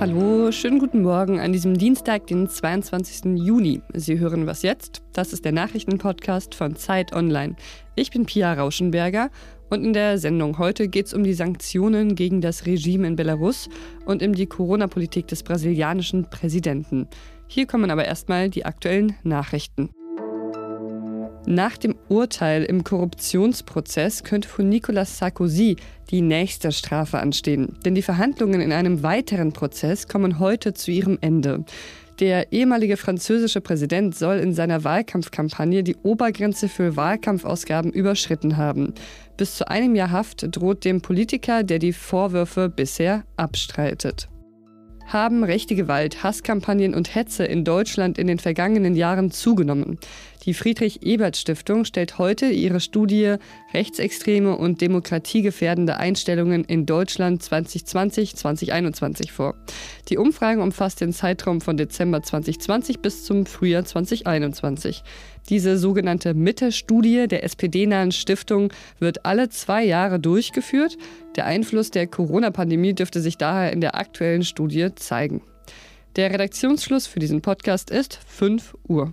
Hallo, schönen guten Morgen an diesem Dienstag, den 22. Juni. Sie hören was jetzt? Das ist der Nachrichtenpodcast von Zeit Online. Ich bin Pia Rauschenberger und in der Sendung heute geht es um die Sanktionen gegen das Regime in Belarus und um die Corona-Politik des brasilianischen Präsidenten. Hier kommen aber erstmal die aktuellen Nachrichten. Nach dem Urteil im Korruptionsprozess könnte von Nicolas Sarkozy die nächste Strafe anstehen. Denn die Verhandlungen in einem weiteren Prozess kommen heute zu ihrem Ende. Der ehemalige französische Präsident soll in seiner Wahlkampfkampagne die Obergrenze für Wahlkampfausgaben überschritten haben. Bis zu einem Jahr Haft droht dem Politiker, der die Vorwürfe bisher abstreitet haben rechte Gewalt, Hasskampagnen und Hetze in Deutschland in den vergangenen Jahren zugenommen. Die Friedrich-Ebert-Stiftung stellt heute ihre Studie Rechtsextreme und demokratiegefährdende Einstellungen in Deutschland 2020-2021 vor. Die Umfrage umfasst den Zeitraum von Dezember 2020 bis zum Frühjahr 2021. Diese sogenannte Mitte-Studie der SPD-nahen Stiftung wird alle zwei Jahre durchgeführt. Der Einfluss der Corona-Pandemie dürfte sich daher in der aktuellen Studie zeigen. Der Redaktionsschluss für diesen Podcast ist 5 Uhr.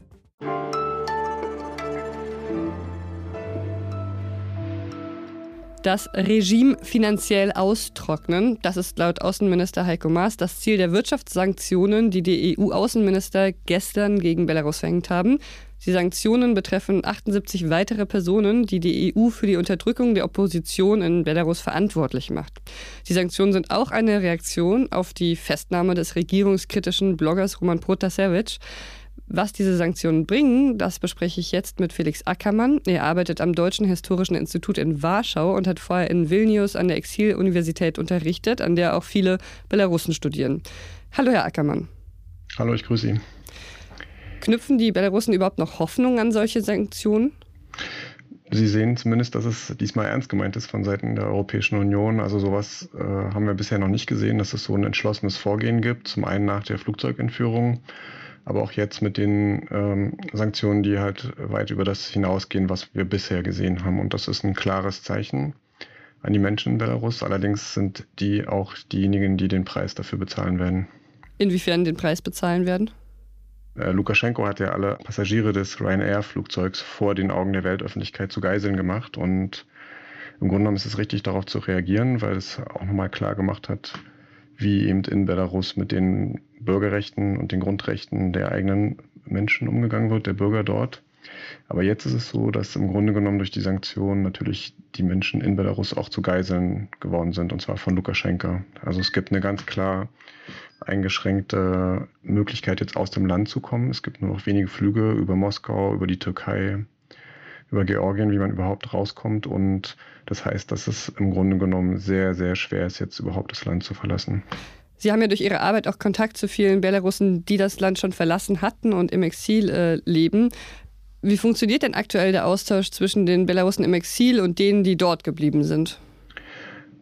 Das Regime finanziell austrocknen, das ist laut Außenminister Heiko Maas das Ziel der Wirtschaftssanktionen, die die EU-Außenminister gestern gegen Belarus verhängt haben. Die Sanktionen betreffen 78 weitere Personen, die die EU für die Unterdrückung der Opposition in Belarus verantwortlich macht. Die Sanktionen sind auch eine Reaktion auf die Festnahme des regierungskritischen Bloggers Roman Protasevich. Was diese Sanktionen bringen, das bespreche ich jetzt mit Felix Ackermann. Er arbeitet am Deutschen Historischen Institut in Warschau und hat vorher in Vilnius an der Exil-Universität unterrichtet, an der auch viele Belarussen studieren. Hallo, Herr Ackermann. Hallo, ich grüße Sie. Knüpfen die Belarussen überhaupt noch Hoffnung an solche Sanktionen? Sie sehen zumindest, dass es diesmal ernst gemeint ist von Seiten der Europäischen Union. Also sowas äh, haben wir bisher noch nicht gesehen, dass es so ein entschlossenes Vorgehen gibt. Zum einen nach der Flugzeugentführung aber auch jetzt mit den ähm, Sanktionen, die halt weit über das hinausgehen, was wir bisher gesehen haben. Und das ist ein klares Zeichen an die Menschen in Belarus. Allerdings sind die auch diejenigen, die den Preis dafür bezahlen werden. Inwiefern den Preis bezahlen werden? Äh, Lukaschenko hat ja alle Passagiere des Ryanair-Flugzeugs vor den Augen der Weltöffentlichkeit zu Geiseln gemacht. Und im Grunde genommen ist es richtig, darauf zu reagieren, weil es auch nochmal klar gemacht hat, wie eben in Belarus mit den Bürgerrechten und den Grundrechten der eigenen Menschen umgegangen wird, der Bürger dort. Aber jetzt ist es so, dass im Grunde genommen durch die Sanktionen natürlich die Menschen in Belarus auch zu Geiseln geworden sind, und zwar von Lukaschenka. Also es gibt eine ganz klar eingeschränkte Möglichkeit, jetzt aus dem Land zu kommen. Es gibt nur noch wenige Flüge über Moskau, über die Türkei, über Georgien, wie man überhaupt rauskommt. Und das heißt, dass es im Grunde genommen sehr, sehr schwer ist, jetzt überhaupt das Land zu verlassen. Sie haben ja durch Ihre Arbeit auch Kontakt zu vielen Belarussen, die das Land schon verlassen hatten und im Exil äh, leben. Wie funktioniert denn aktuell der Austausch zwischen den Belarussen im Exil und denen, die dort geblieben sind?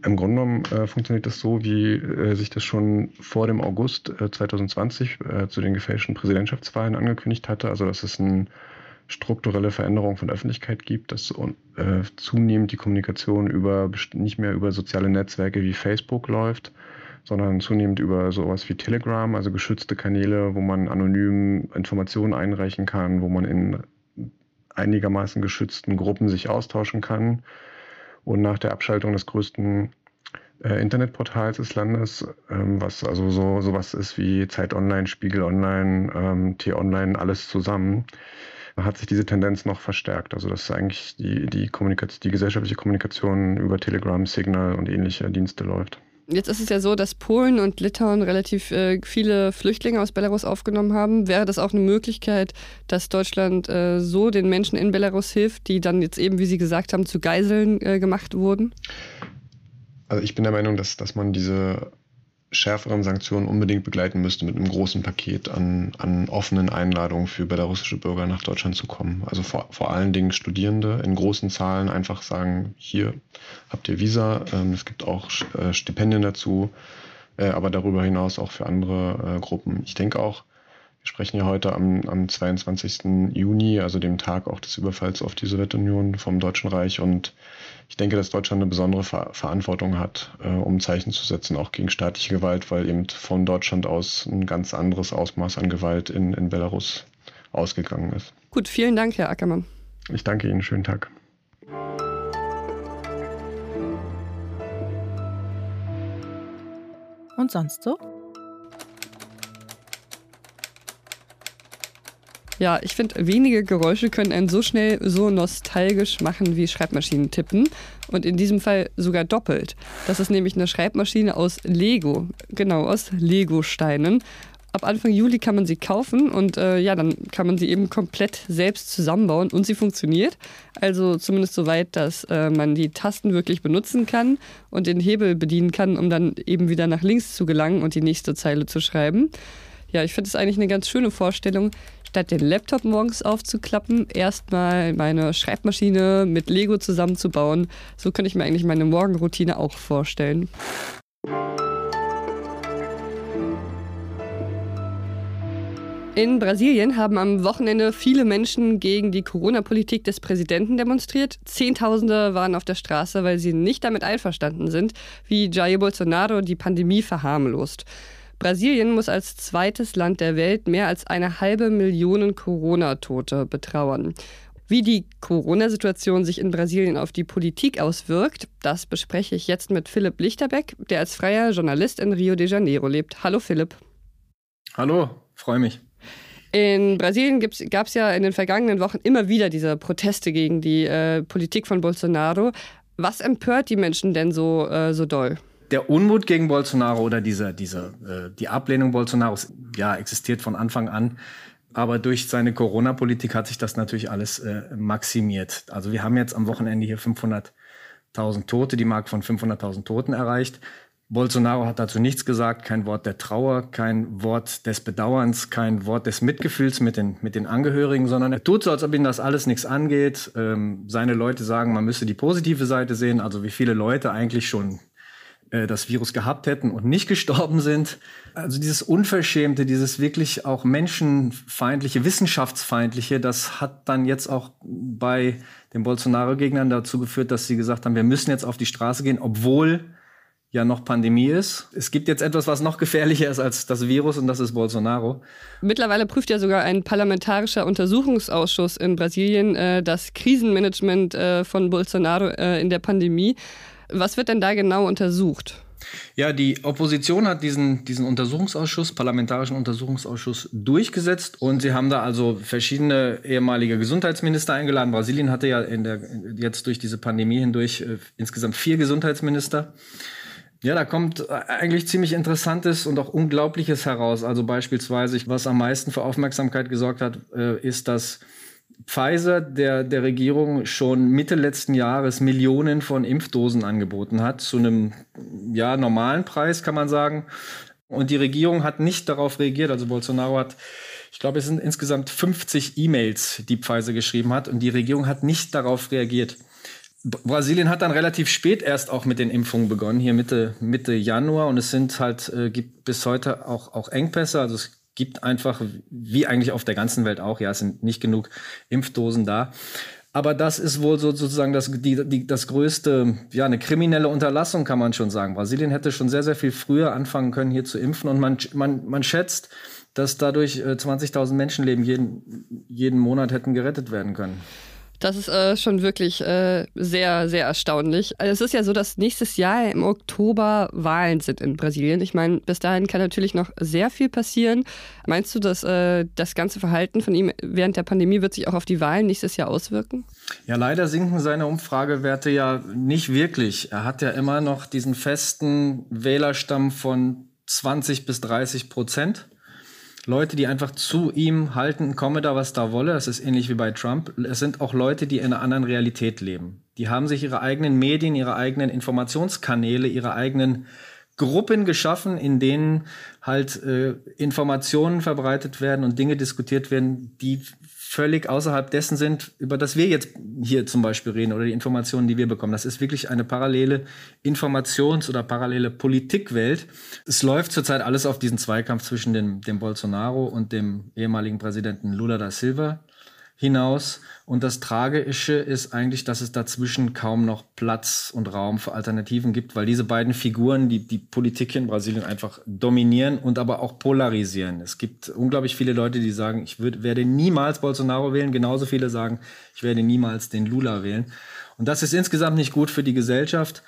Im Grunde genommen äh, funktioniert das so, wie äh, sich das schon vor dem August 2020 äh, äh, zu den gefälschten Präsidentschaftswahlen angekündigt hatte. Also dass es eine strukturelle Veränderung von Öffentlichkeit gibt, dass äh, zunehmend die Kommunikation über nicht mehr über soziale Netzwerke wie Facebook läuft, sondern zunehmend über sowas wie Telegram, also geschützte Kanäle, wo man anonym Informationen einreichen kann, wo man in einigermaßen geschützten Gruppen sich austauschen kann. Und nach der Abschaltung des größten äh, Internetportals des Landes, ähm, was also so sowas ist wie Zeit Online, Spiegel Online, ähm, T-Online, alles zusammen, hat sich diese Tendenz noch verstärkt. Also dass eigentlich die, die, Kommunikation, die gesellschaftliche Kommunikation über Telegram, Signal und ähnliche Dienste läuft. Jetzt ist es ja so, dass Polen und Litauen relativ äh, viele Flüchtlinge aus Belarus aufgenommen haben. Wäre das auch eine Möglichkeit, dass Deutschland äh, so den Menschen in Belarus hilft, die dann jetzt eben, wie Sie gesagt haben, zu Geiseln äh, gemacht wurden? Also ich bin der Meinung, dass, dass man diese schärferen Sanktionen unbedingt begleiten müsste mit einem großen Paket an, an offenen Einladungen für belarussische Bürger nach Deutschland zu kommen. Also vor, vor allen Dingen Studierende in großen Zahlen einfach sagen, hier habt ihr Visa, ähm, es gibt auch äh, Stipendien dazu, äh, aber darüber hinaus auch für andere äh, Gruppen. Ich denke auch, wir sprechen ja heute am, am 22. Juni, also dem Tag auch des Überfalls auf die Sowjetunion vom Deutschen Reich und ich denke, dass Deutschland eine besondere Ver Verantwortung hat, äh, um Zeichen zu setzen, auch gegen staatliche Gewalt, weil eben von Deutschland aus ein ganz anderes Ausmaß an Gewalt in, in Belarus ausgegangen ist. Gut, vielen Dank, Herr Ackermann. Ich danke Ihnen. Schönen Tag. Und sonst so? Ja, ich finde, wenige Geräusche können einen so schnell so nostalgisch machen wie Schreibmaschinen tippen. Und in diesem Fall sogar doppelt. Das ist nämlich eine Schreibmaschine aus Lego. Genau, aus Lego-Steinen. Ab Anfang Juli kann man sie kaufen und äh, ja, dann kann man sie eben komplett selbst zusammenbauen und sie funktioniert. Also zumindest so weit, dass äh, man die Tasten wirklich benutzen kann und den Hebel bedienen kann, um dann eben wieder nach links zu gelangen und die nächste Zeile zu schreiben. Ja, ich finde es eigentlich eine ganz schöne Vorstellung, statt den Laptop morgens aufzuklappen, erstmal meine Schreibmaschine mit Lego zusammenzubauen. So könnte ich mir eigentlich meine Morgenroutine auch vorstellen. In Brasilien haben am Wochenende viele Menschen gegen die Corona-Politik des Präsidenten demonstriert. Zehntausende waren auf der Straße, weil sie nicht damit einverstanden sind, wie Jair Bolsonaro die Pandemie verharmlost. Brasilien muss als zweites Land der Welt mehr als eine halbe Million Corona-Tote betrauern. Wie die Corona-Situation sich in Brasilien auf die Politik auswirkt, das bespreche ich jetzt mit Philipp Lichterbeck, der als freier Journalist in Rio de Janeiro lebt. Hallo Philipp. Hallo, freue mich. In Brasilien gab es ja in den vergangenen Wochen immer wieder diese Proteste gegen die äh, Politik von Bolsonaro. Was empört die Menschen denn so, äh, so doll? Der Unmut gegen Bolsonaro oder diese, diese, äh, die Ablehnung Bolsonaros, ja, existiert von Anfang an. Aber durch seine Corona-Politik hat sich das natürlich alles äh, maximiert. Also wir haben jetzt am Wochenende hier 500.000 Tote, die Marke von 500.000 Toten erreicht. Bolsonaro hat dazu nichts gesagt, kein Wort der Trauer, kein Wort des Bedauerns, kein Wort des Mitgefühls mit den, mit den Angehörigen, sondern er tut so, als ob ihm das alles nichts angeht. Ähm, seine Leute sagen, man müsse die positive Seite sehen, also wie viele Leute eigentlich schon äh, das Virus gehabt hätten und nicht gestorben sind. Also dieses Unverschämte, dieses wirklich auch menschenfeindliche, wissenschaftsfeindliche, das hat dann jetzt auch bei den Bolsonaro-Gegnern dazu geführt, dass sie gesagt haben, wir müssen jetzt auf die Straße gehen, obwohl ja noch Pandemie ist. Es gibt jetzt etwas, was noch gefährlicher ist als das Virus und das ist Bolsonaro. Mittlerweile prüft ja sogar ein parlamentarischer Untersuchungsausschuss in Brasilien äh, das Krisenmanagement äh, von Bolsonaro äh, in der Pandemie. Was wird denn da genau untersucht? Ja, die Opposition hat diesen, diesen Untersuchungsausschuss, parlamentarischen Untersuchungsausschuss durchgesetzt und sie haben da also verschiedene ehemalige Gesundheitsminister eingeladen. Brasilien hatte ja in der, jetzt durch diese Pandemie hindurch äh, insgesamt vier Gesundheitsminister. Ja, da kommt eigentlich ziemlich Interessantes und auch Unglaubliches heraus. Also beispielsweise, was am meisten für Aufmerksamkeit gesorgt hat, äh, ist, dass Pfizer der, der Regierung schon Mitte letzten Jahres Millionen von Impfdosen angeboten hat, zu einem ja, normalen Preis, kann man sagen. Und die Regierung hat nicht darauf reagiert. Also Bolsonaro hat, ich glaube, es sind insgesamt 50 E-Mails, die Pfizer geschrieben hat. Und die Regierung hat nicht darauf reagiert. Brasilien hat dann relativ spät erst auch mit den Impfungen begonnen, hier Mitte, Mitte Januar. Und es sind halt, äh, gibt bis heute auch, auch Engpässe. Also es gibt einfach, wie eigentlich auf der ganzen Welt auch, ja, es sind nicht genug Impfdosen da. Aber das ist wohl so, sozusagen das, die, die, das größte, ja, eine kriminelle Unterlassung, kann man schon sagen. Brasilien hätte schon sehr, sehr viel früher anfangen können, hier zu impfen. Und man, man, man schätzt, dass dadurch 20.000 äh, Menschenleben jeden, jeden Monat hätten gerettet werden können. Das ist äh, schon wirklich äh, sehr, sehr erstaunlich. Also es ist ja so, dass nächstes Jahr im Oktober Wahlen sind in Brasilien. Ich meine, bis dahin kann natürlich noch sehr viel passieren. Meinst du, dass äh, das ganze Verhalten von ihm während der Pandemie wird sich auch auf die Wahlen nächstes Jahr auswirken? Ja, leider sinken seine Umfragewerte ja nicht wirklich. Er hat ja immer noch diesen festen Wählerstamm von 20 bis 30 Prozent. Leute, die einfach zu ihm halten, komme da, was da wolle. Das ist ähnlich wie bei Trump. Es sind auch Leute, die in einer anderen Realität leben. Die haben sich ihre eigenen Medien, ihre eigenen Informationskanäle, ihre eigenen Gruppen geschaffen, in denen halt äh, Informationen verbreitet werden und Dinge diskutiert werden, die völlig außerhalb dessen sind, über das wir jetzt hier zum Beispiel reden oder die Informationen, die wir bekommen. Das ist wirklich eine parallele Informations- oder parallele Politikwelt. Es läuft zurzeit alles auf diesen Zweikampf zwischen dem, dem Bolsonaro und dem ehemaligen Präsidenten Lula da Silva hinaus. Und das Tragische ist eigentlich, dass es dazwischen kaum noch Platz und Raum für Alternativen gibt, weil diese beiden Figuren, die die Politik in Brasilien einfach dominieren und aber auch polarisieren. Es gibt unglaublich viele Leute, die sagen, ich würd, werde niemals Bolsonaro wählen. Genauso viele sagen, ich werde niemals den Lula wählen. Und das ist insgesamt nicht gut für die Gesellschaft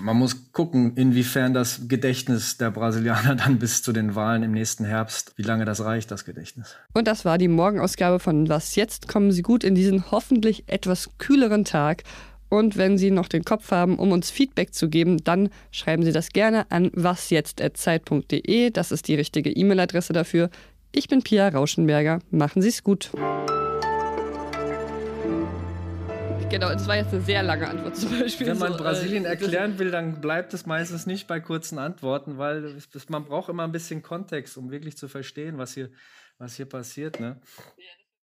man muss gucken, inwiefern das Gedächtnis der Brasilianer dann bis zu den Wahlen im nächsten Herbst, wie lange das reicht, das Gedächtnis. Und das war die Morgenausgabe von Was jetzt? Kommen Sie gut in diesen hoffentlich etwas kühleren Tag. Und wenn Sie noch den Kopf haben, um uns Feedback zu geben, dann schreiben Sie das gerne an wasjetzt.zeit.de. Das ist die richtige E-Mail-Adresse dafür. Ich bin Pia Rauschenberger. Machen Sie es gut. Genau, das war jetzt eine sehr lange Antwort zum Beispiel. Wenn man so, Brasilien äh, erklären will, dann bleibt es meistens nicht bei kurzen Antworten, weil man braucht immer ein bisschen Kontext, um wirklich zu verstehen, was hier, was hier passiert. Ne? Ja,